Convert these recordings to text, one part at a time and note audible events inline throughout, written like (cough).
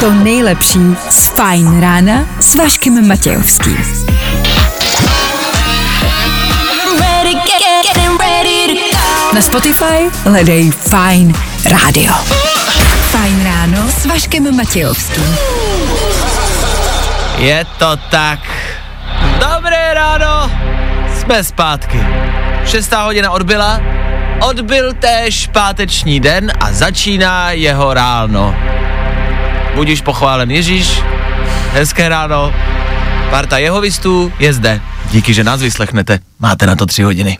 to nejlepší z Fajn rána s Vaškem Matějovským. Na Spotify hledej Fajn rádio. Fajn ráno s Vaškem Matějovským. Je to tak. Dobré ráno, jsme zpátky. Šestá hodina odbyla, odbyl též páteční den a začíná jeho ráno. Budíš pochválen Ježíš, hezké ráno, parta jehovistů je zde. Díky, že nás vyslechnete, máte na to tři hodiny.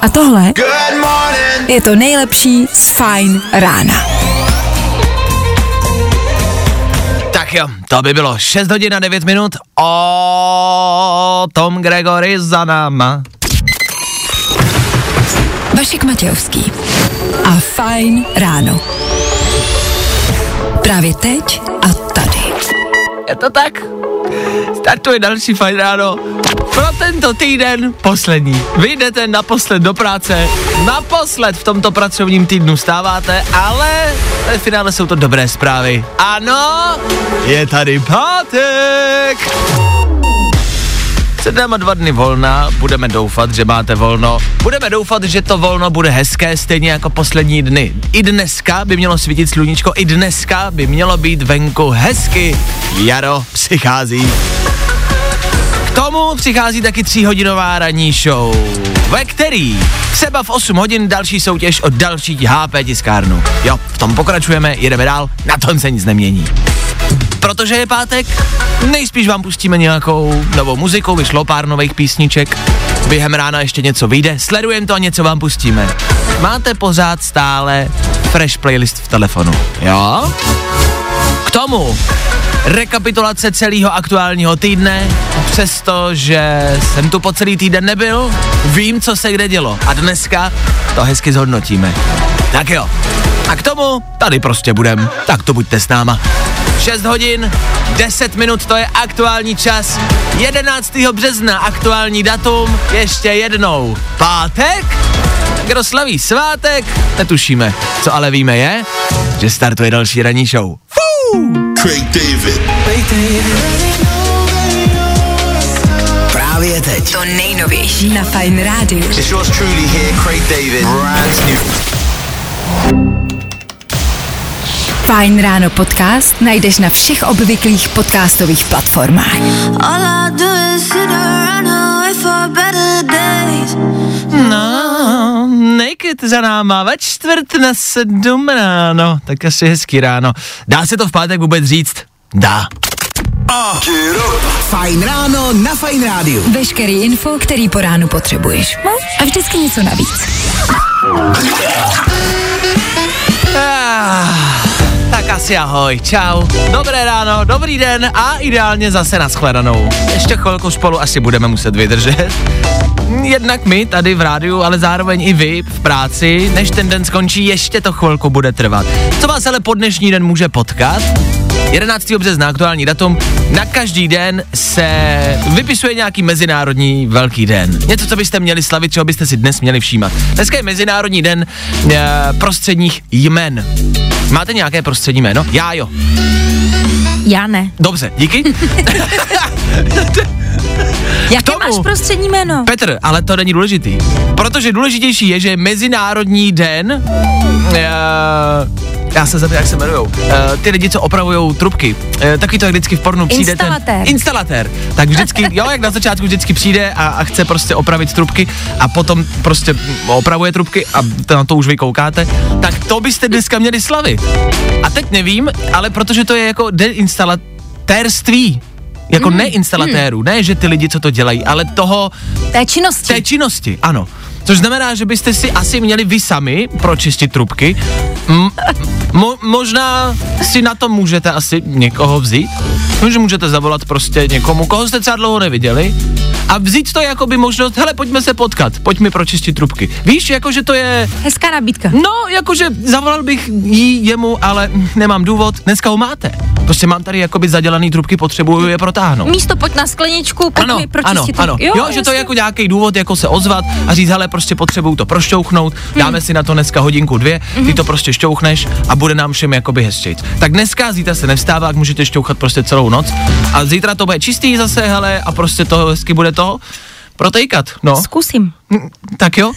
Heart. A tohle je to nejlepší z Fajn rána. Tak jo, to by bylo 6 hodin a 9 minut o Tom Gregory za náma. Vašek Matějovský a Fajn ráno. Právě teď a tady. Je to tak? Startuje další fajn ráno. Pro tento týden poslední. Vy jdete naposled do práce, naposled v tomto pracovním týdnu stáváte, ale ve finále jsou to dobré zprávy. Ano, je tady pátek. Před náma dva dny volna, budeme doufat, že máte volno. Budeme doufat, že to volno bude hezké, stejně jako poslední dny. I dneska by mělo svítit sluníčko, i dneska by mělo být venku hezky. Jaro přichází. Tomu přichází taky tříhodinová ranní show, ve který třeba v 8 hodin další soutěž o další HP tiskárnu. Jo, v tom pokračujeme, jedeme dál, na tom se nic nemění protože je pátek, nejspíš vám pustíme nějakou novou muziku, vyšlo pár nových písniček, během rána ještě něco vyjde, sledujeme to a něco vám pustíme. Máte pořád stále fresh playlist v telefonu, jo? K tomu rekapitulace celého aktuálního týdne, přestože jsem tu po celý týden nebyl, vím, co se kde dělo a dneska to hezky zhodnotíme. Tak jo. A k tomu tady prostě budem, tak to buďte s náma. 6 hodin, 10 minut, to je aktuální čas. 11. března, aktuální datum, ještě jednou. Pátek? Kdo slaví svátek? Netušíme. Co ale víme je, že startuje další ranní show. Fuu! Craig David. Právě teď. To nejnovější na Fajn rádiu. It's yours truly here, Craig David. Brand new. Fajn ráno podcast najdeš na všech obvyklých podcastových platformách. All I do is sit around and wait for better days. No, Naked za náma ve čtvrt na sedm ráno. Tak asi hezký ráno. Dá se to v pátek vůbec říct? Dá. Fajn ráno na Fajn rádiu. Veškerý info, který po ránu potřebuješ. No a vždycky něco navíc. Ah, tak asi ahoj, čau. Dobré ráno, dobrý den a ideálně zase nashledanou. Ještě chvilku spolu asi budeme muset vydržet. Jednak my tady v rádiu, ale zároveň i vy v práci, než ten den skončí, ještě to chvilku bude trvat. Co vás ale po dnešní den může potkat? 11. března, aktuální datum, na každý den se vypisuje nějaký mezinárodní velký den. Něco, co byste měli slavit, čeho byste si dnes měli všímat. Dneska je mezinárodní den e, prostředních jmen. Máte nějaké prostřední jméno? Já jo. Já ne. Dobře, díky. (laughs) Jaké tomu- máš prostřední jméno? Petr, ale to není důležitý. Protože důležitější je, že je Mezinárodní den. Uh, já se zapomněl, jak se jmenujou. Uh, ty lidi, co opravují trubky. Uh, taky to jak vždycky v pornu přijde Instalatér. ten... Instalatér. Tak vždycky, (laughs) jo, jak na začátku vždycky přijde a, a chce prostě opravit trubky a potom prostě opravuje trubky a to, na to už vy koukáte, tak to byste dneska měli slavit. A teď nevím, ale protože to je jako den instalatérství, jako mm, neinstalatérů, ne, že ty lidi, co to dělají, ale toho, Té činnosti. té činnosti, ano. Což znamená, že byste si asi měli vy sami pročistit trubky. M- mo- možná si na to můžete asi někoho vzít. No, že můžete zavolat prostě někomu, koho jste třeba dlouho neviděli A vzít to jako by možnost, hele, pojďme se potkat, pojďme pročistit trubky. Víš, jakože to je, Hezká nabídka. no, jakože zavolal bych jí jemu, ale nemám důvod, dneska ho máte. Prostě mám tady jakoby zadělaný trubky, potřebuju je protáhnout. Místo pojď na skleničku, pojď Ano, mi ano, pročistit. ano. Jo, jo že to je jako nějaký důvod, jako se ozvat a říct, hele, prostě potřebuju to prošťouchnout, dáme si na to dneska hodinku, dvě, ty to prostě šťouchneš a bude nám všem jakoby hezčejc. Tak dneska, zítra se nevstává, můžete šťouchat prostě celou noc a zítra to bude čistý zase, hele, a prostě to hezky bude to protejkat, no. Zkusím. Mm, Tak jo.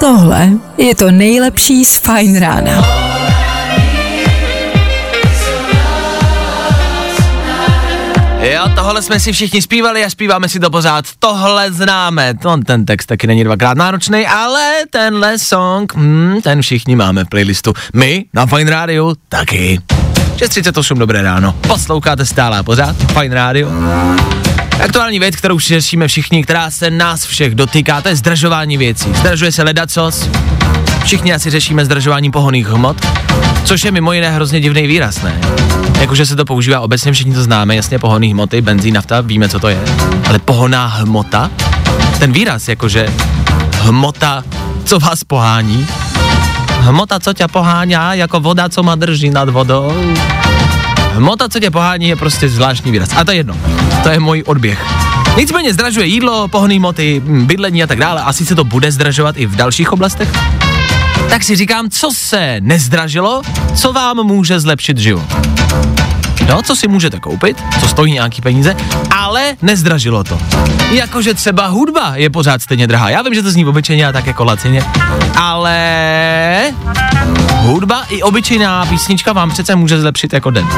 Tohle je to nejlepší z Fine Rána. Jo, tohle jsme si všichni zpívali a zpíváme si to pořád. Tohle známe. To, ten text taky není dvakrát náročný, ale tenhle song, hmm, ten všichni máme v playlistu. My na Fine Radio taky. 6.38, dobré ráno. Posloucháte stále a pořád Fine Radio. Aktuální věc, kterou řešíme všichni, která se nás všech dotýká, to je zdražování věcí. Zdražuje se ledacos, všichni asi řešíme zdražování pohoných hmot, což je mimo jiné hrozně divný výraz, ne? Jakože se to používá obecně, všichni to známe, jasně pohonný hmoty, benzín, nafta, víme, co to je. Ale pohoná hmota? Ten výraz, jakože hmota, co vás pohání? Hmota, co tě poháňá, jako voda, co má drží nad vodou. Hmota, co tě pohání, je prostě zvláštní výraz. A to je jedno. To je můj odběh. Nicméně zdražuje jídlo, pohonný hmoty, hm, bydlení a tak dále. Asi se to bude zdražovat i v dalších oblastech. Tak si říkám, co se nezdražilo, co vám může zlepšit život. No, co si můžete koupit, co stojí nějaký peníze, ale nezdražilo to. Jakože třeba hudba je pořád stejně drahá. Já vím, že to zní obyčejně a tak jako lacině, ale hudba i obyčejná písnička vám přece může zlepšit jako den.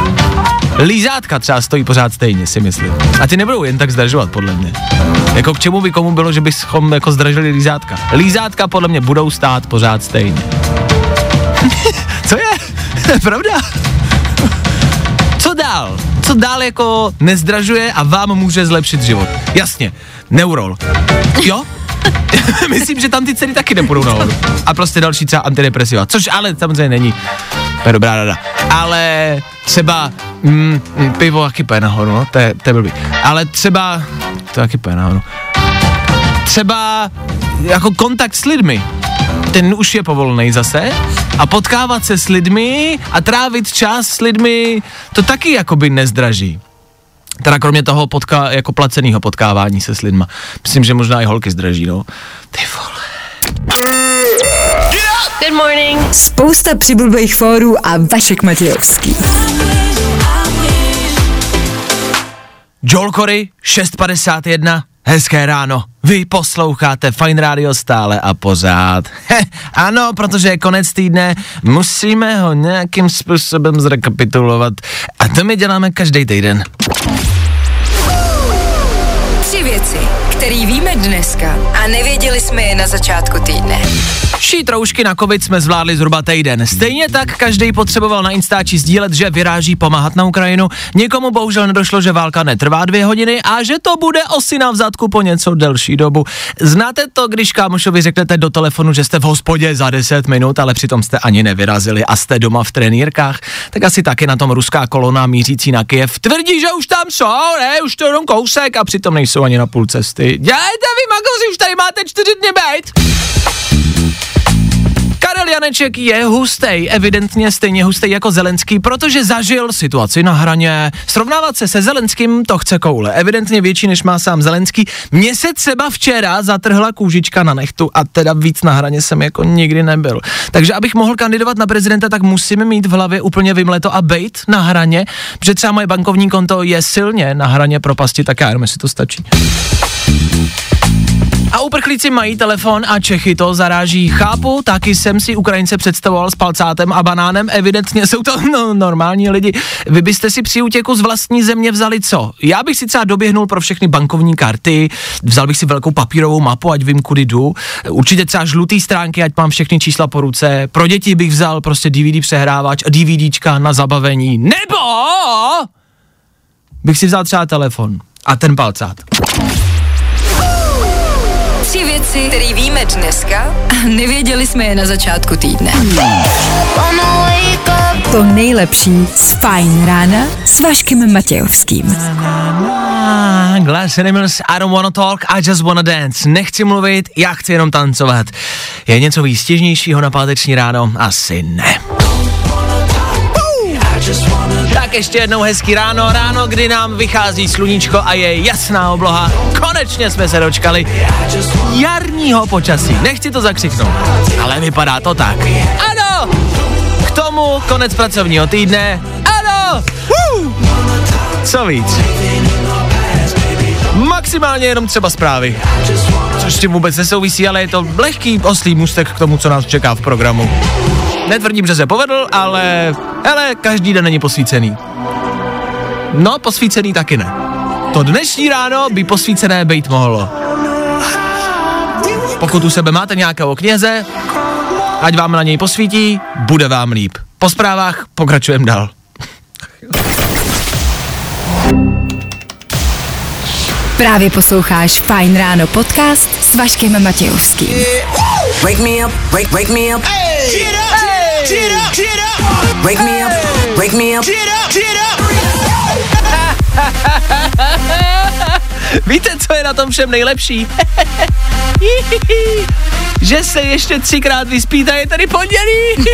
Lízátka třeba stojí pořád stejně, si myslím. A ty nebudou jen tak zdražovat, podle mě. Jako k čemu by komu bylo, že bychom jako zdražili lízátka? Lízátka podle mě budou stát pořád stejně. (laughs) Co je? (laughs) Pravda? Co dál? Co dál jako nezdražuje a vám může zlepšit život? Jasně, neurol. Jo? (laughs) Myslím, že tam ty ceny taky nepůjdou nahoru. A prostě další třeba antidepresiva, což ale samozřejmě není. To je dobrá rada. Ale třeba mm, mm, pivo taky půjde nahoru, no, to je, to je blbý. Ale třeba, to taky půjde nahoru. Třeba jako kontakt s lidmi, ten už je povolený zase a potkávat se s lidmi a trávit čas s lidmi, to taky jakoby nezdraží. Teda kromě toho potká, jako placeného potkávání se s lidma. Myslím, že možná i holky zdraží, no. Ty vole. Good morning. Spousta přibulbých fórů a Vašek Matějovský. Joel Corey, 6.51, hezké ráno. Vy posloucháte Fine Radio stále a pořád. He, ano, protože je konec týdne, musíme ho nějakým způsobem zrekapitulovat. A to my děláme každý týden. Které víme dneska a nevěděli jsme je na začátku týdne. Šít roušky na covid jsme zvládli zhruba týden. Stejně tak každý potřeboval na Instači sdílet, že vyráží pomáhat na Ukrajinu. Někomu bohužel nedošlo, že válka netrvá dvě hodiny a že to bude osina v zadku po něco delší dobu. Znáte to, když kámošovi řeknete do telefonu, že jste v hospodě za 10 minut, ale přitom jste ani nevyrazili a jste doma v trenýrkách? Tak asi taky na tom ruská kolona mířící na Kiev tvrdí, že už tam jsou, ne, už to jenom kousek a přitom nejsou ani na půl cesty. Dělejte vy, magoři, už tady máte čtyři dny být. Karel Janeček je hustej, evidentně stejně hustej jako Zelenský, protože zažil situaci na hraně. Srovnávat se se Zelenským to chce koule, evidentně větší než má sám Zelenský. Mně se třeba včera zatrhla kůžička na nechtu a teda víc na hraně jsem jako nikdy nebyl. Takže abych mohl kandidovat na prezidenta, tak musím mít v hlavě úplně vymleto a bejt na hraně, protože třeba moje bankovní konto je silně na hraně propasti, tak já jenom jestli to stačí. A uprchlíci mají telefon a Čechy to zaráží. Chápu, taky jsem si Ukrajince představoval s palcátem a banánem, evidentně jsou to no, normální lidi. Vy byste si při útěku z vlastní země vzali co? Já bych si třeba doběhnul pro všechny bankovní karty, vzal bych si velkou papírovou mapu, ať vím, kudy jdu. Určitě třeba žlutý stránky, ať mám všechny čísla po ruce. Pro děti bych vzal prostě DVD přehrávač a DVDčka na zabavení. Nebo bych si vzal třeba telefon a ten palcát. Věci, které víme dneska a nevěděli jsme je na začátku týdne. Wanna wake up To nejlepší z Fajn rána s Vaškem Matějovským. Ah, Glass Animals, I don't wanna talk, I just wanna dance. Nechci mluvit, já chci jenom tancovat. Je něco výstěžnějšího na páteční ráno? Asi ne. Tak ještě jednou hezký ráno, ráno, kdy nám vychází sluníčko a je jasná obloha. Konečně jsme se dočkali jarního počasí. Nechci to zakřiknout, ale vypadá to tak. Ano! K tomu konec pracovního týdne. Ano! Woo! Co víc? Maximálně jenom třeba zprávy. Což s tím vůbec nesouvisí, ale je to lehký oslý můstek k tomu, co nás čeká v programu. Netvrdím, že se povedl, ale, hele, každý den není posvícený. No, posvícený taky ne. To dnešní ráno by posvícené být mohlo. Pokud u sebe máte nějakého kněze, ať vám na něj posvítí, bude vám líp. Po zprávách pokračujeme dál. Právě posloucháš Fajn ráno podcast s Vaškem Matějovským. Wake me up, wake, wake me up. Get up, get up, get up, Wake me up, wake me up. get up, get up. (laughs) (laughs) Víte, co je na tom všem nejlepší? (laughs) že se ještě třikrát vyspíte, je tady pondělí. (laughs)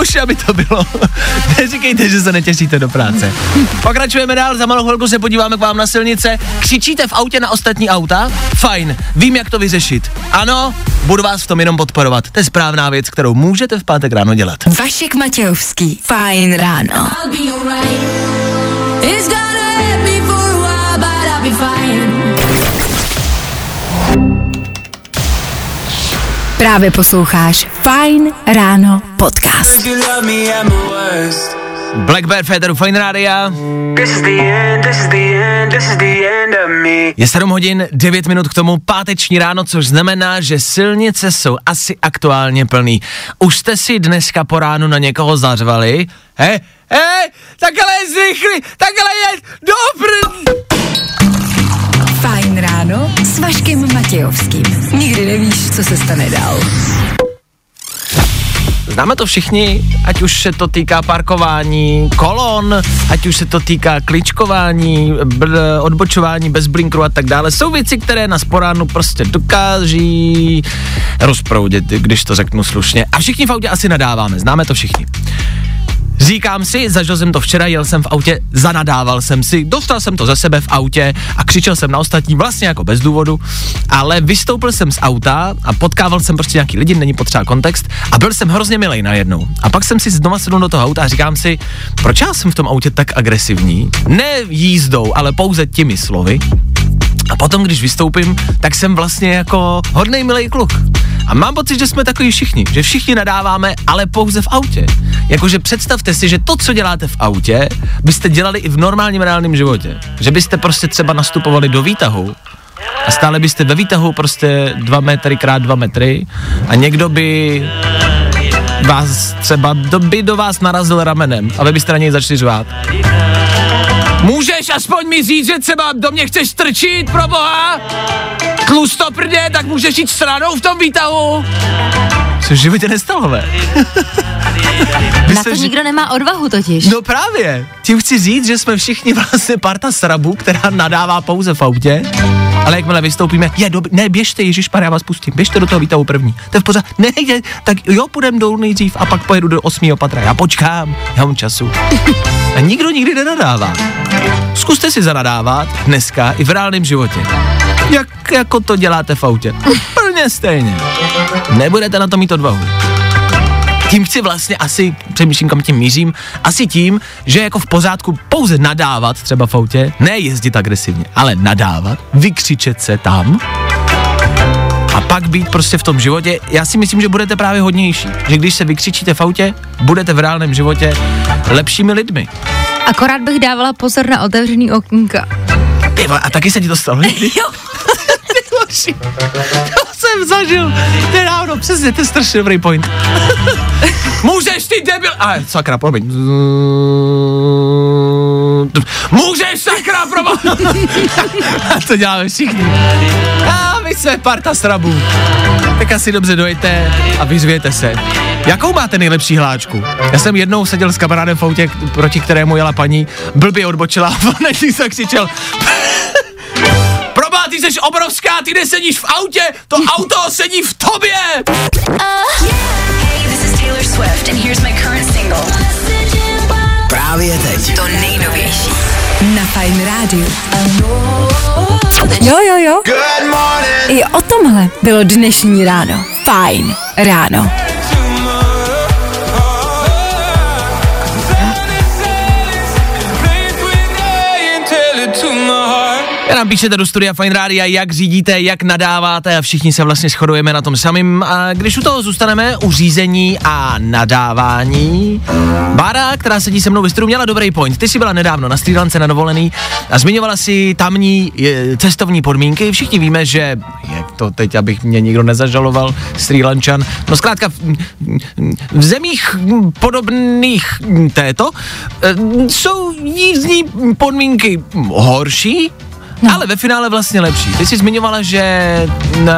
Už aby to bylo. Neříkejte, že se netěšíte do práce. Pokračujeme dál, za malou chvilku se podíváme k vám na silnice. Křičíte v autě na ostatní auta? Fajn, vím, jak to vyřešit. Ano, budu vás v tom jenom podporovat. To je správná věc, kterou můžete v pátek ráno dělat. Vašek Matějovský. Fajn ráno. I'll be alright. It's gonna be fine. Právě posloucháš Fajn ráno podcast. Black Bear Federu Fine Rádia. This is the end, this is the end, this is the end of me. Je 7 hodin, 9 minut k tomu páteční ráno, což znamená, že silnice jsou asi aktuálně plný. Už jste si dneska po ránu na někoho zařvali? He? He? Takhle je zrychli, takhle je dobrý. Fajn ráno s Vaškem Matějovským. Nikdy nevíš, co se stane dál. Známe to všichni, ať už se to týká parkování kolon, ať už se to týká kličkování, bl- odbočování bez blinkru a tak dále. Jsou věci, které nás po ránu prostě dokáží rozproudit, když to řeknu slušně. A všichni v autě asi nadáváme, známe to všichni. Říkám si, zažil jsem to včera, jel jsem v autě, zanadával jsem si, dostal jsem to ze sebe v autě a křičel jsem na ostatní vlastně jako bez důvodu, ale vystoupil jsem z auta a potkával jsem prostě nějaký lidi, není potřeba kontext a byl jsem hrozně milej najednou. A pak jsem si znova sedl do toho auta a říkám si, proč já jsem v tom autě tak agresivní? Ne jízdou, ale pouze těmi slovy. A potom, když vystoupím, tak jsem vlastně jako hodnej milej kluk. A mám pocit, že jsme takový všichni, že všichni nadáváme, ale pouze v autě. Jakože představte si, že to, co děláte v autě, byste dělali i v normálním reálném životě. Že byste prostě třeba nastupovali do výtahu a stále byste ve výtahu prostě dva metry krát dva metry a někdo by vás třeba do, by do vás narazil ramenem a vy byste na něj začali řvát. Můžeš aspoň mi říct, že třeba do mě chceš strčit, pro boha? Tlustoprdě, tak můžeš jít stranou v tom výtahu? Co v životě nestalo, ve? (laughs) Na to nikdo nemá odvahu totiž. No právě, tím chci říct, že jsme všichni vlastně parta srabů, která nadává pouze v autě, ale jakmile vystoupíme, je dob- ne, běžte, Ježíš já vás pustím, běžte do toho výtahu první, to je v pořád, ne, je, tak jo, půjdem dolů nejdřív a pak pojedu do osmého patra, já počkám, já mám času. A nikdo nikdy nenadává. Zkuste si zanadávat dneska i v reálném životě. Jak jako to děláte v autě. Úplně stejně. Nebudete na to mít odvahu tím chci vlastně asi, přemýšlím, kam tím mířím, asi tím, že jako v pořádku pouze nadávat třeba v autě, ne jezdit agresivně, ale nadávat, vykřičet se tam a pak být prostě v tom životě, já si myslím, že budete právě hodnější. Že když se vykřičíte v autě, budete v reálném životě lepšími lidmi. Akorát bych dávala pozor na otevřený okýnka. Ty a taky se ti to stalo? (laughs) Jo. Hoši, (laughs) to jsem zažil nedávno, přesně, to je strašně dobrý point. (laughs) Můžeš ty debil... A sakra, promiň. Můžeš sakra, promiň. A (laughs) to děláme všichni. A my jsme parta srabů. tak asi dobře dojete a vyzvěte se. Jakou máte nejlepší hláčku? Já jsem jednou seděl s kamarádem v autě, proti kterému jela paní, blbě odbočila a on se křičel. Ty jsi obrovská, ty nesedíš v autě, to (laughs) auto sedí v tobě! Hey, single. Právě teď. To nejnovější. Na Fajn rádiu. Jo, jo, jo. Good morning. I o tomhle bylo dnešní ráno. Fajn ráno. Já nám píšete do studia Fine Rádia, jak řídíte, jak nadáváte a všichni se vlastně shodujeme na tom samým. A když u toho zůstaneme, u řízení a nadávání, Bára, která sedí se mnou ve studiu, měla dobrý point. Ty jsi byla nedávno na Sri Lance na dovolený a zmiňovala si tamní je, cestovní podmínky. Všichni víme, že, jak to teď, abych mě nikdo nezažaloval, Sri Lančan, no zkrátka v, v zemích podobných této eh, jsou jízdní podmínky horší, No. Ale ve finále vlastně lepší. Ty jsi zmiňovala, že n,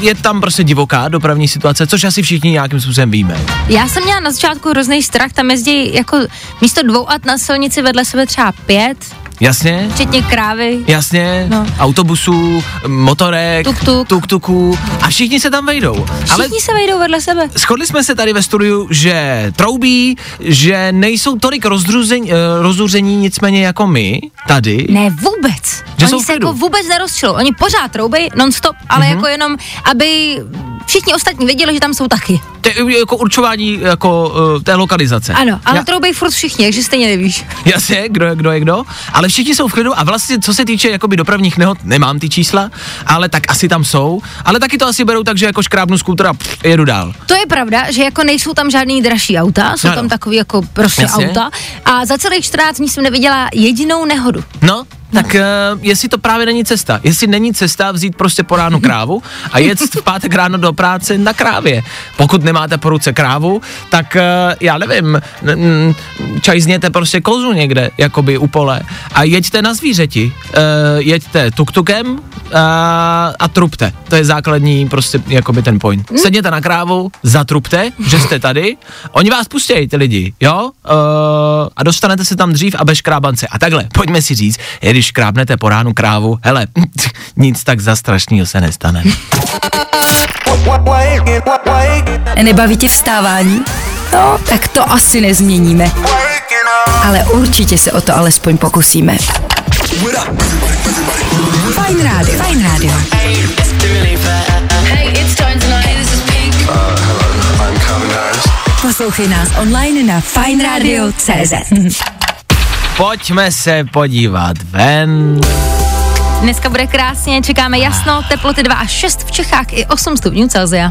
je tam prostě divoká dopravní situace, což asi všichni nějakým způsobem víme. Já jsem měla na začátku hrozný strach, tam jezdí jako místo dvou aut na silnici vedle sebe třeba pět, Jasně? včetně krávy. Jasně, no. Autobusů, motorek, Tuk-tuk. tuk-tuků a všichni se tam vejdou. Ale Všichni se vejdou vedle sebe. shodli jsme se tady ve studiu, že troubí, že nejsou tolik rozdružení, rozzuření nicméně jako my tady. Ne, vůbec. Že Oni se jako vůbec nerozčilou. Oni pořád troubej non-stop, ale Mhm. jako jenom, aby všichni ostatní věděli, že tam jsou taky. To je jako určování jako uh, té lokalizace. Ano, ale Já- troubej furt všichni, takže stejně nevíš. (laughs) Jasně, kdo je, kdo je kdo, ale všichni jsou v klidu a vlastně co se týče jakoby dopravních nehod, nemám ty čísla, ale tak asi tam jsou, ale taky to asi berou tak, že jako škrábnu skúter a pff, jedu dál. To je pravda, že jako nejsou tam žádný dražší auta, jsou Ano. tam takový jako prostě Jasně. auta a za celých 14 dní jsem neviděla jedinou nehodu. No, tak uh, jestli to právě není cesta, jestli není cesta vzít prostě po ránu krávu a jet v pátek ráno do práce na krávě. Pokud nemáte po ruce krávu, tak uh, já nevím, čajzněte prostě kozu někde, jakoby u pole. A jeďte na zvířeti, uh, jeďte tuktukem uh, a trupte. To je základní prostě jakoby ten point. Sedněte na krávu, zatrupte, že jste tady, oni vás pustějí ty lidi, jo? Uh, a dostanete se tam dřív a bez škrábance. A takhle, pojďme si říct, je, když škrábnete po ránu krávu, hele, (laughs) nic tak za strašného se nestane. Nebaví tě vstávání? No, tak to asi nezměníme. Ale určitě se o to alespoň pokusíme. Fajn rádio. Fajn rádio. Hey, it's Tones and I. This is Pink. Poslouchej nás online na fajnradio.cz Pojďme se podívat ven. Dneska bude krásně, čekáme jasno, teploty 2 až 6 v Čechách i 8 stupňů Celsia.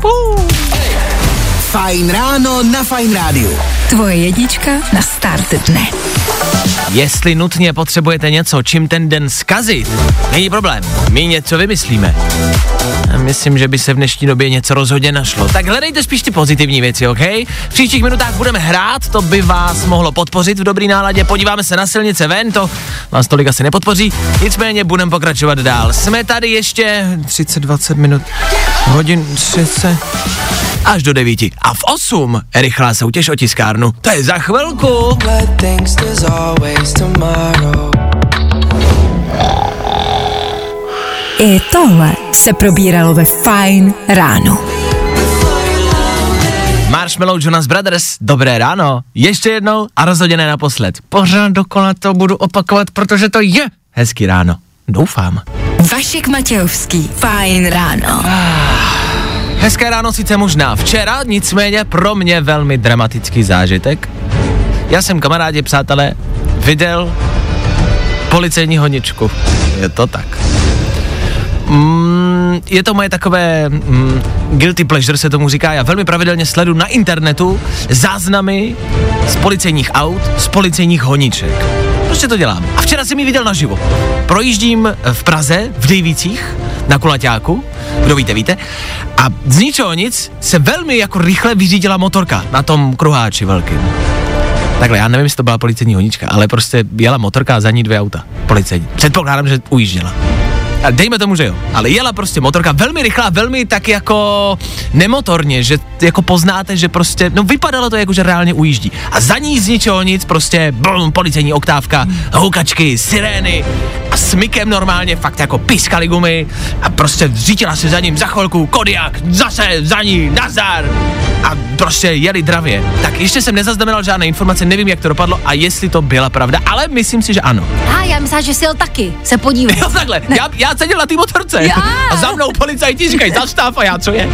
Fajn ráno na Fajn rádiu. Tvoje jednička na start dne. Jestli nutně potřebujete něco, čím ten den zkazit, není problém, my něco vymyslíme. A myslím, že by se v dnešní době něco rozhodně našlo. Tak hledejte spíš ty pozitivní věci, OK? V příštích minutách budeme hrát, to by vás mohlo podpořit v dobrý náladě. Podíváme se na silnice ven, to vás tolik asi nepodpoří. Nicméně budeme pokračovat dál. Jsme tady ještě 30-20 minut, hodin 30 až do 9. A v 8 rychlá soutěž o tiskárnu. To je za chvilku. I tohle se probíralo ve Fajn ráno. Marshmallow Jonas Brothers, dobré ráno. Ještě jednou a rozhodně ne naposled. Pořád dokola to budu opakovat, protože to je hezký ráno. Doufám. Vašek Matějovský. Fajn ráno. Hezké ráno sice možná včera, nicméně pro mě velmi dramatický zážitek. Já jsem kamarádi, přátelé, viděl policejní honičku. Je to tak. Mm, je to moje takové mm, guilty pleasure, se tomu říká. Já velmi pravidelně sledu na internetu záznamy z policejních aut, z policejních honiček. Prostě to dělám. A včera jsem ji viděl naživo. Projíždím v Praze, v Dejvících, na Kulaťáku, kdo víte, víte. A z ničeho nic se velmi jako rychle vyřídila motorka na tom kruháči velkým. Takhle, já nevím, jestli to byla policejní honička, ale prostě jela motorka a za ní dvě auta. Policejní. Předpokládám, že ujížděla. A dejme tomu, že jo. Ale jela prostě motorka velmi rychlá, velmi tak jako nemotorně, že jako poznáte, že prostě, no vypadalo to jako, že reálně ujíždí. A za ní z ničeho nic prostě blum, policejní oktávka, houkačky, sirény a smykem normálně fakt jako piskali gumy a prostě řítila se za ním za chvilku, Kodiak, zase za ní, nazar a prostě jeli dravě. Tak ještě jsem nezaznamenal žádné informace, nevím, jak to dopadlo a jestli to byla pravda, ale myslím si, že ano. (laughs) A já myslím, že si jel taky se podívat. Jo, takhle, já, já seděl na té motorce Já. a za mnou policajti říkají, zastav a já, co je?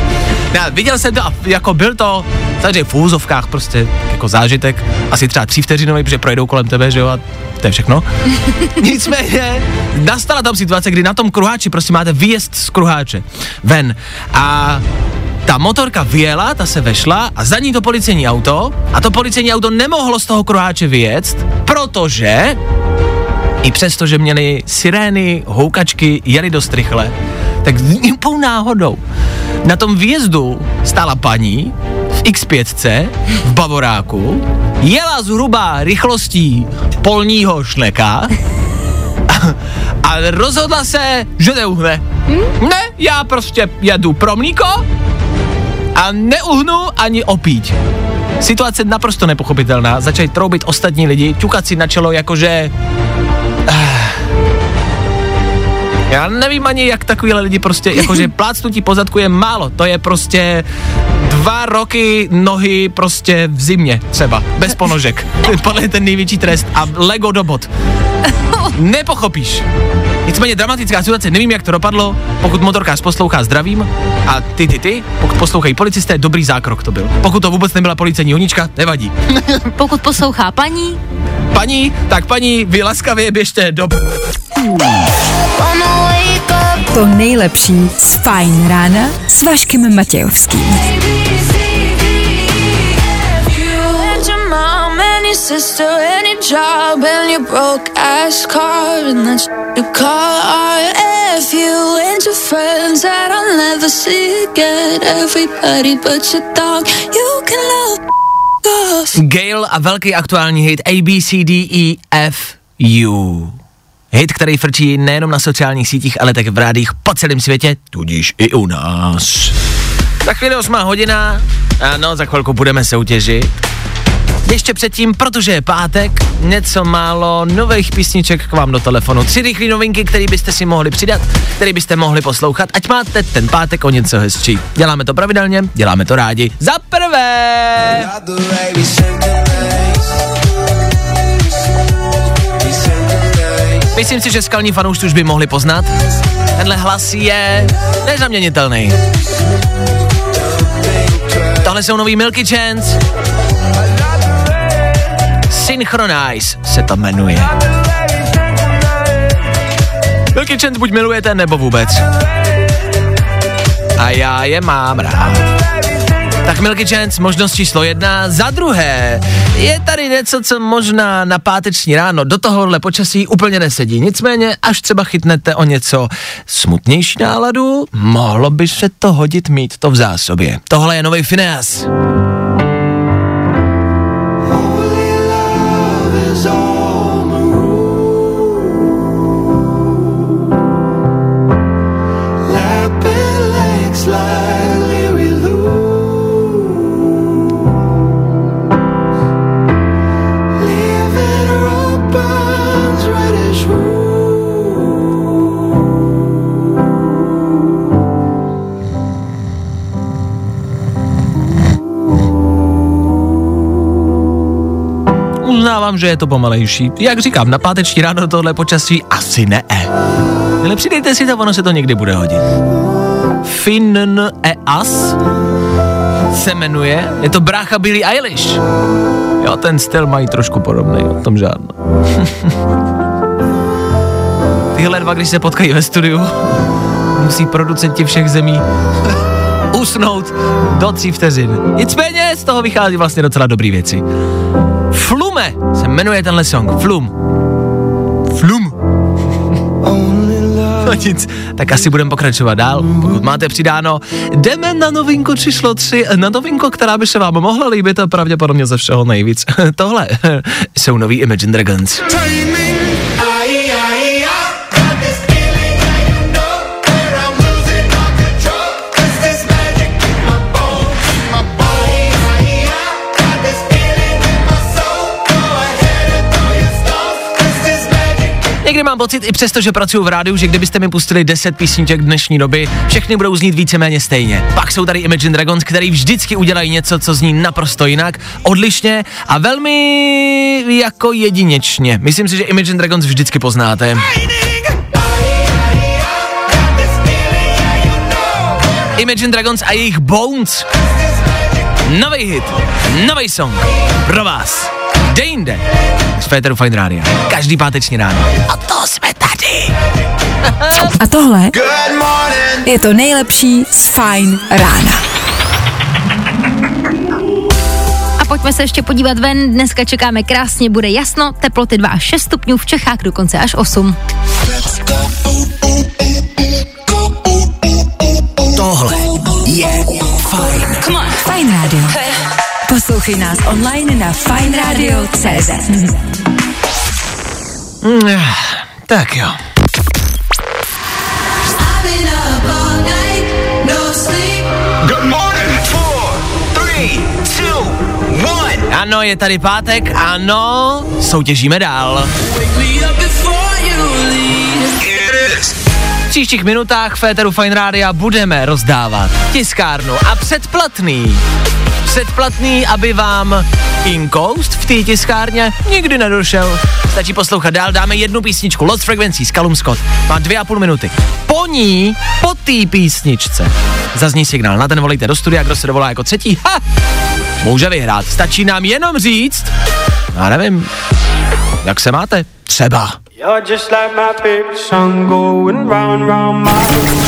Já viděl jsem to a jako byl to, samozřejmě v úzovkách prostě jako zážitek, asi třeba tří vteřinový, protože projedou kolem tebe, že jo, a to je všechno. (laughs) Nicméně, nastala tam situace, kdy na tom kruháči prostě máte výjezd z kruháče ven a ta motorka vyjela, ta se vešla a za ní to policejní auto a to policejní auto nemohlo z toho kruháče vyjet, protože i přesto, že měli sirény, houkačky, jeli dost rychle, tak úplnou náhodou na tom výjezdu stála paní v X5 v Bavoráku, jela zhruba rychlostí polního šneka a rozhodla se, že neuhne. Ne, já prostě jedu pro mlíko a neuhnu ani opít. Situace naprosto nepochopitelná, začali troubit ostatní lidi, ťukat si na čelo jakože já nevím ani, jak takovýhle lidi prostě, (laughs) jakože plácnutí po zadku je málo, to je prostě dva roky nohy prostě v zimě třeba, bez ponožek. Podle je ten největší trest a Lego do bot. (laughs) Nepochopíš. Nicméně dramatická situace, nevím, jak to dopadlo, pokud motorkář poslouchá zdravím a ty, ty, ty, pokud poslouchají policisté, dobrý zákrok to byl. Pokud to vůbec nebyla policejní honička, nevadí. (laughs) Pokud poslouchá paní, paní, tak paní, vy laskavě běžte do... To nejlepší z Fajn rána s Vaškem Matějovským. Sister you and your friends that I'll never see again. Everybody but your dog, you can love. Gail a velký aktuální hit A, B, C, D, E, F, U. Hit, který frčí nejenom na sociálních sítích, ale také v rádích po celém světě, tudíž i u nás. Za chvíli 8 hodina, ano, za chvilku budeme soutěžit. Ještě předtím, protože je pátek, něco málo nových písniček k vám do telefonu. Tři rychlé novinky, které byste si mohli přidat, které byste mohli poslouchat, ať máte ten pátek o něco hezčí. Děláme to pravidelně, děláme to rádi. Za prvé! Myslím si, že skalní fanoušci už by mohli poznat. Tenhle hlas je nezaměnitelný. Tohle jsou nový Milky Chance. Synchronize se to jmenuje. Milky Chance buď milujete, nebo vůbec. A já je mám rád. Tak Milky Chance, možnost číslo jedna. Za druhé, je tady něco, co možná na páteční ráno do tohohle počasí úplně nesedí. Nicméně, až třeba chytnete o něco smutnější náladu, mohlo by se to hodit mít to v zásobě. Tohle je nový Phineas. Uznávám, že je to pomalejší. Jak říkám, na páteční ráno tohle počasí asi ne. Ale přidejte si to, ono se to někdy bude hodit. Finn e As se jmenuje, je to brácha Billie Eilish. Jo, ten styl mají trošku podobný, o tom žádno. (laughs) Tyhle dva, když se potkají ve studiu, musí producenti všech zemí (laughs) usnout do tří vteřin. Nicméně z toho vychází vlastně docela dobrý věci. Flume se jmenuje tenhle song. Flum. Flum. No nic, tak asi budeme pokračovat dál. Pokud máte přidáno, jdeme na novinku číslo 3, na novinku, která by se vám mohla líbit a pravděpodobně ze všeho nejvíc. (laughs) Tohle (laughs) jsou nový Imagine Dragons. Mám pocit, i přesto, že pracuji v rádiu, že kdybyste mi pustili 10 písniček dnešní doby, všechny budou znít víceméně stejně. Pak jsou tady Imagine Dragons, který vždycky udělají něco, co zní naprosto jinak, odlišně a velmi jako jedinečně. Myslím si, že Imagine Dragons vždycky poznáte. Imagine Dragons a jejich Bones. Nový hit, nový song pro vás. Kde jinde? Z Féteru Fine Radio. Každý páteční ráno. A to jsme tady. A tohle je to nejlepší z Fine rána. A pojďme se ještě podívat ven. Dneska čekáme krásně, bude jasno, teploty 2 až 6 stupňů, v Čechách dokonce až 8. Tohle je fajn. Fine Radio. Poslouchej nás online na fineradio.cz Mm, Tak jo. Good morning. Four, three, two, one. Ano, je tady pátek, ano, soutěžíme dál. V příštích minutách v Féteru Fine Rádia budeme rozdávat tiskárnu a předplatný. Předplatný, aby vám inkoust v té tiskárně nikdy nedošel. Stačí poslouchat dál, dáme jednu písničku Lost Frequencies, Callum Scott. Má dvě a půl minuty. Po ní, po té písničce, zazní signál. Na ten volejte do studia, kdo se dovolá jako třetí. Ha! Může vyhrát. Stačí nám jenom říct, já nevím, jak se máte? Třeba. You're just like my song going round round my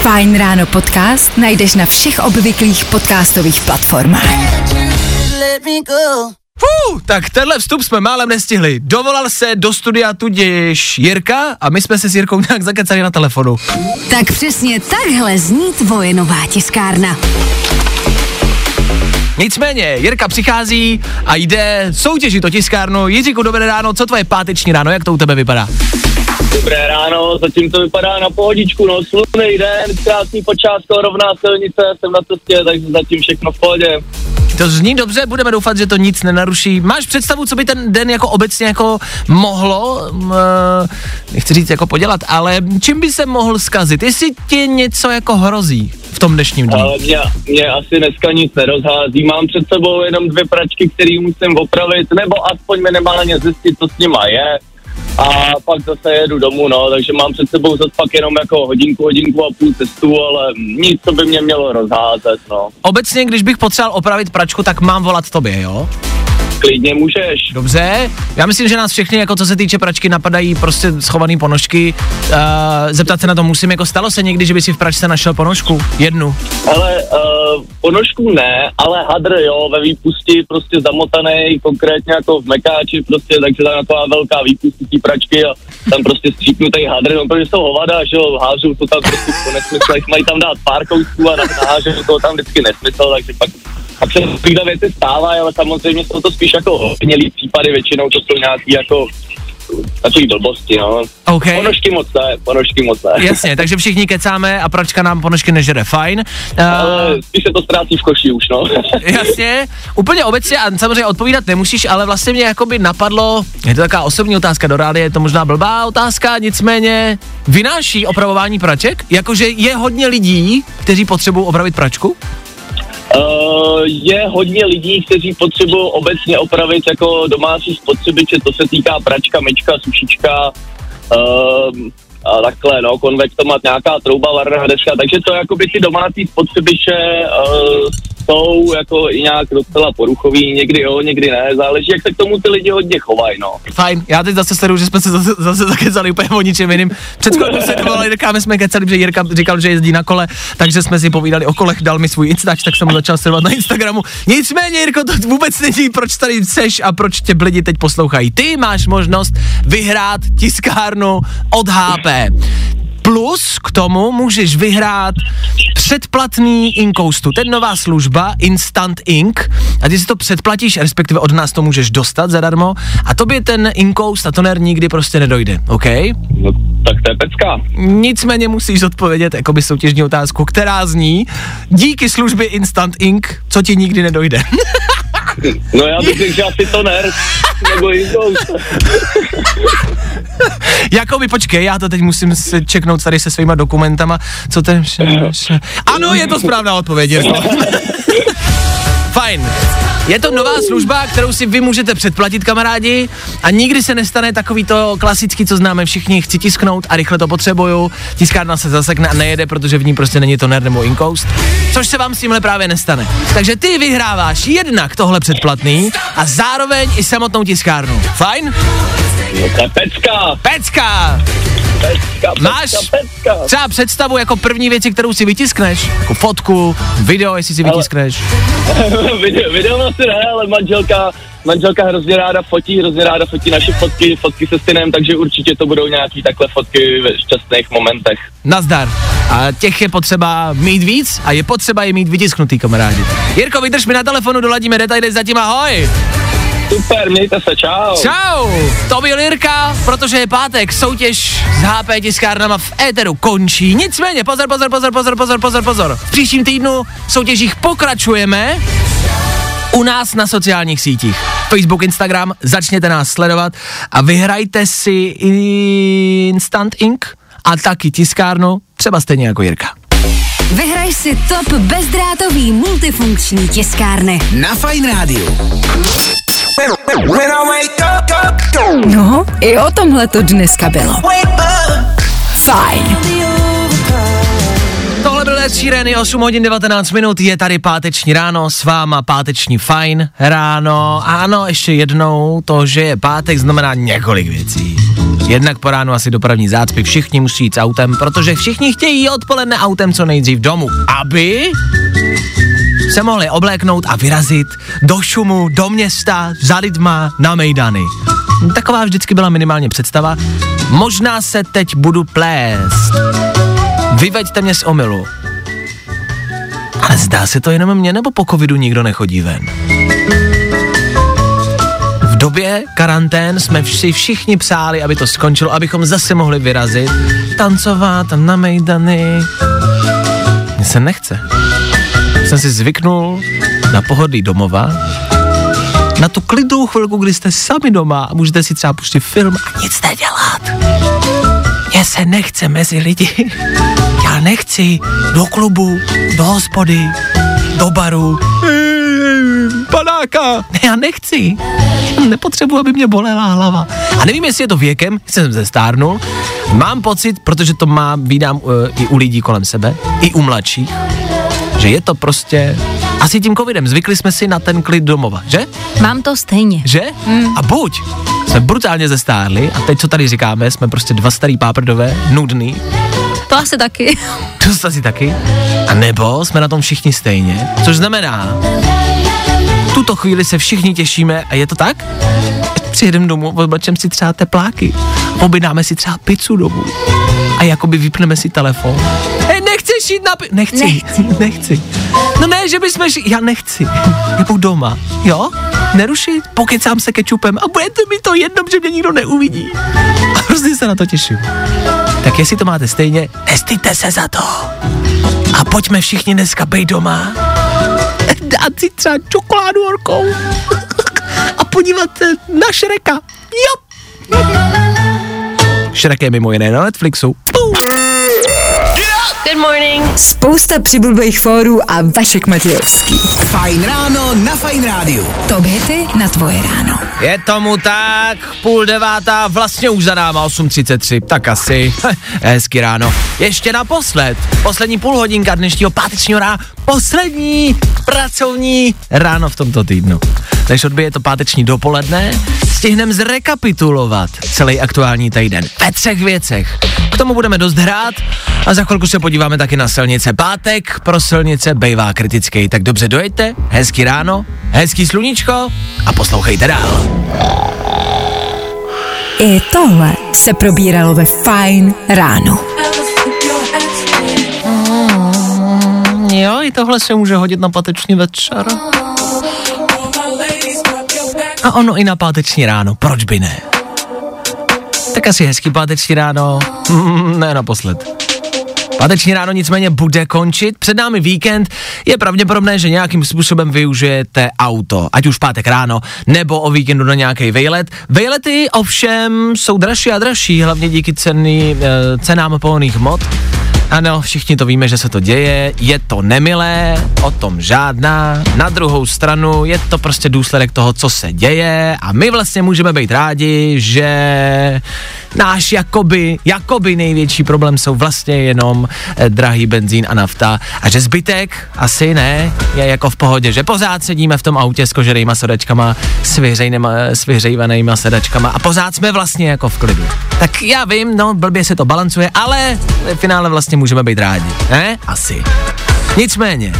Fine Ráno podcast najdeš na všech obvyklých podcastových platformách. Fuh, tak tenhle vstup jsme málem nestihli. Dovolal se do studia tudíž Jirka a my jsme se s Jirkou nějak zakecali na telefonu. Tak přesně takhle zní tvoje nová tiskárna. Nicméně, Jirka přichází a jde soutěžit o tiskárnu. Jiříku, dobré ráno, co tvoje páteční ráno, jak to u tebe vypadá? Dobré ráno, zatím to vypadá na pohodičku, no slunný den, krásný počátko, rovná silnice, jsem na cestě, takže zatím všechno v pohodě. To zní dobře, budeme doufat, že to nic nenaruší. Máš představu, co by ten den jako obecně jako mohlo, uh, nechci říct jako podělat, ale čím by se mohl zkazit? Jestli ti něco jako hrozí v tom dnešním dni? Ale mě, mě asi dneska nic nerozhází, mám před sebou jenom dvě pračky, které musím opravit, nebo aspoň minimálně zjistit, co s nima je. A pak zase jedu domů, no, takže mám před sebou zase pak jenom jako hodinku, hodinku a půl cestu, ale nic, co by mě mělo rozházet, no. Obecně, když bych potřeboval opravit pračku, tak mám volat tobě, jo? Klidně můžeš. Dobře, já myslím, že nás všechny, jako co se týče pračky, napadají prostě schované ponožky. Uh, zeptat se na to musím, jako stalo se někdy, že by si v pračce našel ponožku? Jednu. Ale uh, ponožku ne, ale hadr jo, ve výpusti prostě zamotaný, konkrétně jako v mekáči prostě, takže tam taková velká výpustí pračky a tam prostě stříknutý hadr, no protože jsou hovada, že jo, hážou to tam prostě po nesmyslech, mají tam dát pár kousků a nahážou to tam vždycky nesmysl, takže pak pak se takovýhle věci stávají, ale samozřejmě jsou to spíš jako hodnělý případy, většinou to jsou nějaký jako takový blbosti, no. OK. Ponožky moc ne, ponožky moc ne. Jasně, takže všichni kecáme a pračka nám ponožky nežere, fajn. Uh, Ale spíš se to ztrácí v koši už, no. (laughs) Jasně, úplně obecně a samozřejmě odpovídat nemusíš, ale vlastně mě jakoby napadlo, je to taková osobní otázka do rády, je to možná blbá otázka, nicméně vynáší opravování praček? Jakože je hodně lidí, kteří potřebují opravit pračku? Uh, je hodně lidí, kteří potřebují obecně opravit jako domácí spotřebiče, to se týká pračka, myčka, sušička, uh, a takhle, no, konvektomat, nějaká trouba, varná deska, takže to jako by ty domácí spotřebiče uh, jsou jako i nějak docela poruchový, někdy jo, někdy ne, záleží, jak se k tomu ty lidi hodně chovají, no. Fajn, já teď zase sleduju, že jsme se zase, zase zakecali úplně o ničem jiným. Před chvílí se dovolali, Jirka, jsme kecali, že Jirka říkal, že jezdí na kole, takže jsme si povídali o kolech, dal mi svůj Instač, tak jsem ho začal sledovat na Instagramu. Nicméně, Jirko, to vůbec není, proč tady seš a proč tě lidi teď poslouchají. Ty máš možnost vyhrát tiskárnu od HP. Plus k tomu můžeš vyhrát předplatný Inkoustu. Ten nová služba Instant Ink a ty si to předplatíš, respektive od nás to můžeš dostat zadarmo a tobě ten Inkoust a toner nikdy prostě nedojde, OK? no tak to je pecka. Nicméně musíš odpovědět jakoby soutěžní otázku, která zní díky službě Instant Ink, co ti nikdy nedojde. (laughs) No já bych řekl, že asi to ner, nebo Inkoust. Jakoby, počkej, já to teď musím se čeknout tady se svýma dokumentama, co ten... Ano, je to správná odpověď. Jirko. (laughs) Fajn. Je to nová služba, kterou si vy můžete předplatit, kamarádi, a nikdy se nestane takový to klasický, co známe všichni, chci tisknout a rychle to potřebuju, tiskárna se zasekne a nejede, protože v ní prostě není toner nebo inkoust, což se vám s tímhle právě nestane. Takže ty vyhráváš jednak tohle předplatný a zároveň i samotnou tiskárnu. Fajn? No to je pecka, Pecka! Pecka, Máš pecka, pecka. třeba představu jako první věci, kterou si vytiskneš? Jako fotku, video, jestli si vytiskneš. (laughs) video, video asi ne, ale manželka, manželka hrozně ráda fotí, hrozně ráda fotí naše fotky, fotky se synem, takže určitě to budou nějaký takhle fotky ve šťastných momentech. Nazdar. A těch je potřeba mít víc a je potřeba je mít vytisknutý, kamarádi. Jirko, vydrž mi na telefonu, doladíme detaily, zatím ahoj. Super, mějte se, čau. Čau, to byl Jirka, protože je pátek, soutěž s HP tiskárnama v éteru končí. Nicméně, pozor, pozor, pozor, pozor, pozor, pozor, pozor. V příštím týdnu v soutěžích pokračujeme u nás na sociálních sítích. Facebook, Instagram, začněte nás sledovat a vyhrajte si Instant Ink a taky tiskárnu, třeba stejně jako Jirka. Vyhraj si top bezdrátový multifunkční tiskárny. Na Fine Rádiu. No, i o tomhle to dneska bylo. Fajn. Tohle byl Ed Sheeran, je 8 hodin 19 minut, je tady páteční ráno, s váma páteční fajn ráno. Ano, ještě jednou, to, že je pátek, znamená několik věcí. Jednak po ránu asi dopravní zácpy, všichni musí jít s autem, protože všichni chtějí odpoledne autem co nejdřív domů, aby se mohli obléknout a vyrazit do šumu, do města, za lidma, na mejdany. Taková vždycky byla minimálně představa. Možná se teď budu plést. Vyveďte mě z omylu. Ale zdá se to jenom mně, nebo po covidu nikdo nechodí ven? V době karantén jsme si všichni přáli, aby to skončilo, abychom zase mohli vyrazit, tancovat na mejdany. Mně se nechce. Jsem si zvyknul na pohodlí domova, na tu klidnou chvilku, kdy jste sami doma a můžete si třeba pustit film a nic nedělat. Mně se nechce mezi lidi. Já nechci do klubu, do hospody, do baru. Panáka! Já nechci. Nepotřebuji, aby mě bolela hlava. A nevím, jestli je to věkem, jestli jsem se stárnul. Mám pocit, protože to má, vídám uh, i u lidí kolem sebe, i u mladších, že je to prostě asi tím covidem. Zvykli jsme si na ten klid domova, že? Mám to stejně. Že? Mm. A buď jsme brutálně zestárli a teď, co tady říkáme, jsme prostě dva starý páprdové, nudný, To asi taky. (laughs) to asi taky, a nebo jsme na tom všichni stejně, což znamená, tuto chvíli se všichni těšíme a je to tak? Přijedeme domů, odbačem si třeba tepláky, objednáme si třeba pizzu domů a jakoby vypneme si telefon. Hej, nechceš jít na pi- Nechci, nechci, nechci. No ne, že bychom šli, já nechci. Já budu doma, jo? Nerušit, pokecám se kečupem a bude to mi to jedno, že mě nikdo neuvidí. A hrozně se na to těším. Tak jestli to máte stejně, nestýte se za to. A pojďme všichni dneska být doma. Dát si třeba čokoládu horkou. A podívat se na Šreka. Jo. Šrek je mimo jiné na Netflixu. Pum. Good morning. Spousta přibulbých fórů a Vašek Matějovský. Fajn ráno na Fajn Rádiu. To hity na tvoje ráno. Je tomu tak, půl devátá, vlastně už za náma 8.33, tak asi, (laughs) hezky ráno. Ještě naposled, poslední půl hodinka dnešního pátečního rána, poslední pracovní ráno v tomto týdnu. Než odbije to páteční dopoledne, stihneme zrekapitulovat celý aktuální týden ve třech věcech. K tomu budeme dost hrát a za chvilku se podíváme taky na silnice. Pátek pro silnice bejvá kritický, tak dobře dojďte, hezký ráno, hezký sluníčko a poslouchejte dál. I tohle se probíralo ve Fajn ráno. Jo, i tohle se může hodit na páteční večer. A ono i na páteční ráno, proč by ne? Tak asi hezký páteční ráno, mm, ne naposled. Páteční ráno nicméně bude končit, před námi víkend, je pravděpodobné, že nějakým způsobem využijete auto, ať už pátek ráno, nebo o víkendu na nějaký vejlet. Vejlety ovšem jsou dražší a dražší, hlavně díky ceny, eh, cenám pohonných hmot. Ano, všichni to víme, že se to děje, je to nemilé, o tom žádná. Na druhou stranu je to prostě důsledek toho, co se děje a my vlastně můžeme být rádi, že náš jakoby, jakoby největší problém jsou vlastně jenom eh, drahý benzín a nafta a že zbytek asi ne, je jako v pohodě, že pořád sedíme v tom autě s koženýma sedačkama, s, s vyhřejvanýma sedačkama a pořád jsme vlastně jako v klidu. Tak já vím, no blbě se to balancuje, ale v finále vlastně můžeme být rádi, ne? Asi. Nicméně,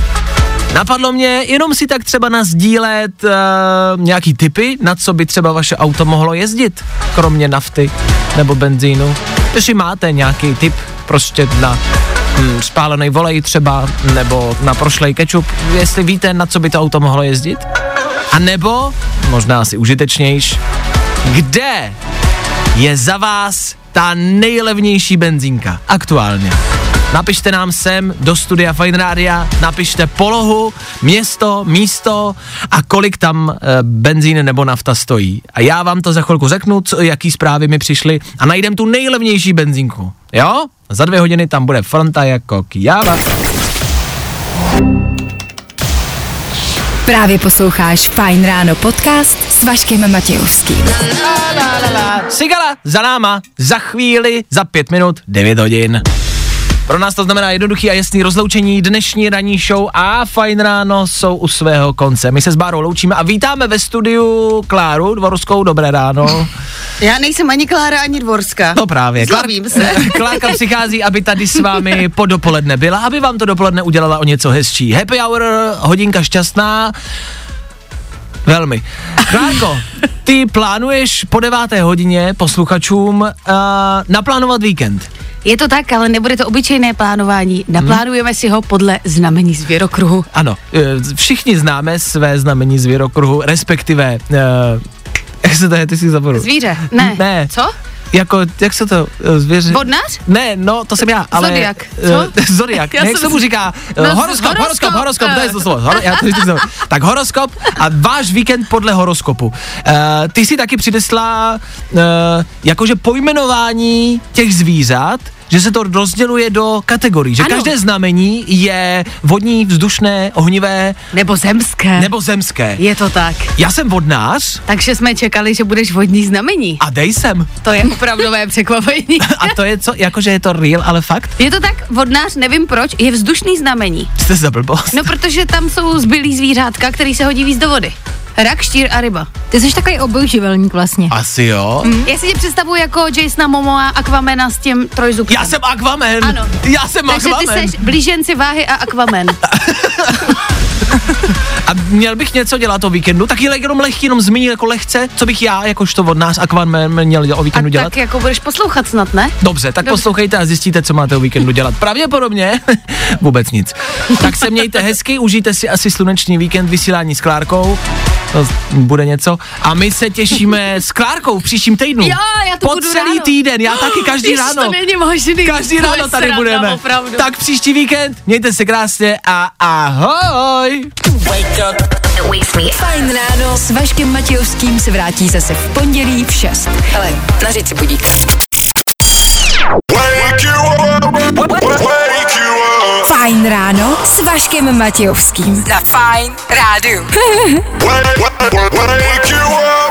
Napadlo mě jenom si tak třeba nazdílet uh, nějaký typy, na co by třeba vaše auto mohlo jezdit, kromě nafty nebo benzínu. Jestli máte nějaký typ prostě na hm, spálený volej třeba, nebo na prošlej kečup, jestli víte, na co by to auto mohlo jezdit. A nebo, možná asi užitečnější, kde je za vás ta nejlevnější benzínka aktuálně. Napište nám sem do studia Fine Rádia, napište polohu, město, místo a kolik tam e, benzín nebo nafta stojí. A já vám to za chvilku řeknu, co, jaký zprávy mi přišly a najdem tu nejlevnější benzínku. Jo? Za dvě hodiny tam bude fronta jako kjáva. Právě posloucháš Fine Ráno podcast s Vaškem Matějovským. Sigala za náma, za chvíli, za pět minut, 9 hodin. Pro nás to znamená jednoduchý a jasný rozloučení. Dnešní ranní show a fajn ráno jsou u svého konce. My se s Bárou loučíme a vítáme ve studiu Kláru Dvorskou. Dobré ráno. Já nejsem ani Klára, ani Dvorská. No právě. Zlobím se. (laughs) Klárka přichází, aby tady s vámi po dopoledne byla, aby vám to dopoledne udělala o něco hezčí. Happy hour, hodinka šťastná. Velmi. Klárko, ty plánuješ po deváté hodině posluchačům uh, naplánovat víkend. Je to tak, ale nebude to obyčejné plánování. Naplánujeme si ho podle znamení zvěrokruhu. Ano, eh, všichni známe své znamení zvěrokruhu, respektive, uh, (laughs) jak se to je, ty si zaboru. Zvíře? Ne. Ne. Co? Jako, jak se to, eh, zvěře? Vodnář? Ne, no, to jsem já, ale... Zodiak. eh, Co? (laughs) Zodiak, (laughs) Já ne, jak se mu říká? No, No, horoskop, horoskop, horoskop, horoskop, to je to eh. slovo. Horo, já to (laughs) tak horoskop a váš víkend podle horoskopu. Uh, ty si taky přidesla uh, jakože pojmenování těch zvířat, že se to rozděluje do kategorií, že Ano. každé znamení je vodní, vzdušné, ohnivé Nebo zemské. nebo zemské. Je to tak. Já jsem vodnář Takže jsme čekali, že budeš vodní znamení. a dej jsem. To je opravdové (laughs) překvapení. A to je co, jakože je to real, ale fakt? Je to tak, vodnář, nevím proč, je vzdušný znamení. Jste za blbost. No, protože tam jsou zbylí zvířátka, který se hodí víc do vody. Rak, štír a ryba. Ty jsi takový obojživelník vlastně. Asi jo. Mm. Já si tě představuji jako Jasona Momoa, Aquamena s tím trojzubcem. Já jsem Aquaman. Ano. Já jsem Takže Aquaman. ty jsi blíženci váhy a Aquaman. (laughs) A měl bych něco dělat o víkendu, tak je jenom lehký, jenom zmínil jako lehce, co bych já, jakožto od nás Aquaman měl dělat o A víkendu dělat. tak jako budeš poslouchat snad, ne? Dobře, tak Dobře. poslouchejte a zjistíte, co máte o víkendu dělat. Pravděpodobně (laughs) vůbec nic. Tak se mějte hezky, užijte si asi sluneční víkend vysílání s Klárkou. To bude něco. A my se těšíme s Klárkou v příštím týdnu. Jo, já to Po budu celý ráno. týden, já taky každý Ježiš, ráno. to není možný. Každý ráno tady sranda, budeme. Opravdu. Tak příští víkend, mějte se krásně a ahoj. Fajn ráno s Vaškem Matějovským se vrátí zase v pondělí v 6. Hele, nařiď si budík. S Vaškem Matějovským. Na Fajn rádu. Wake you up.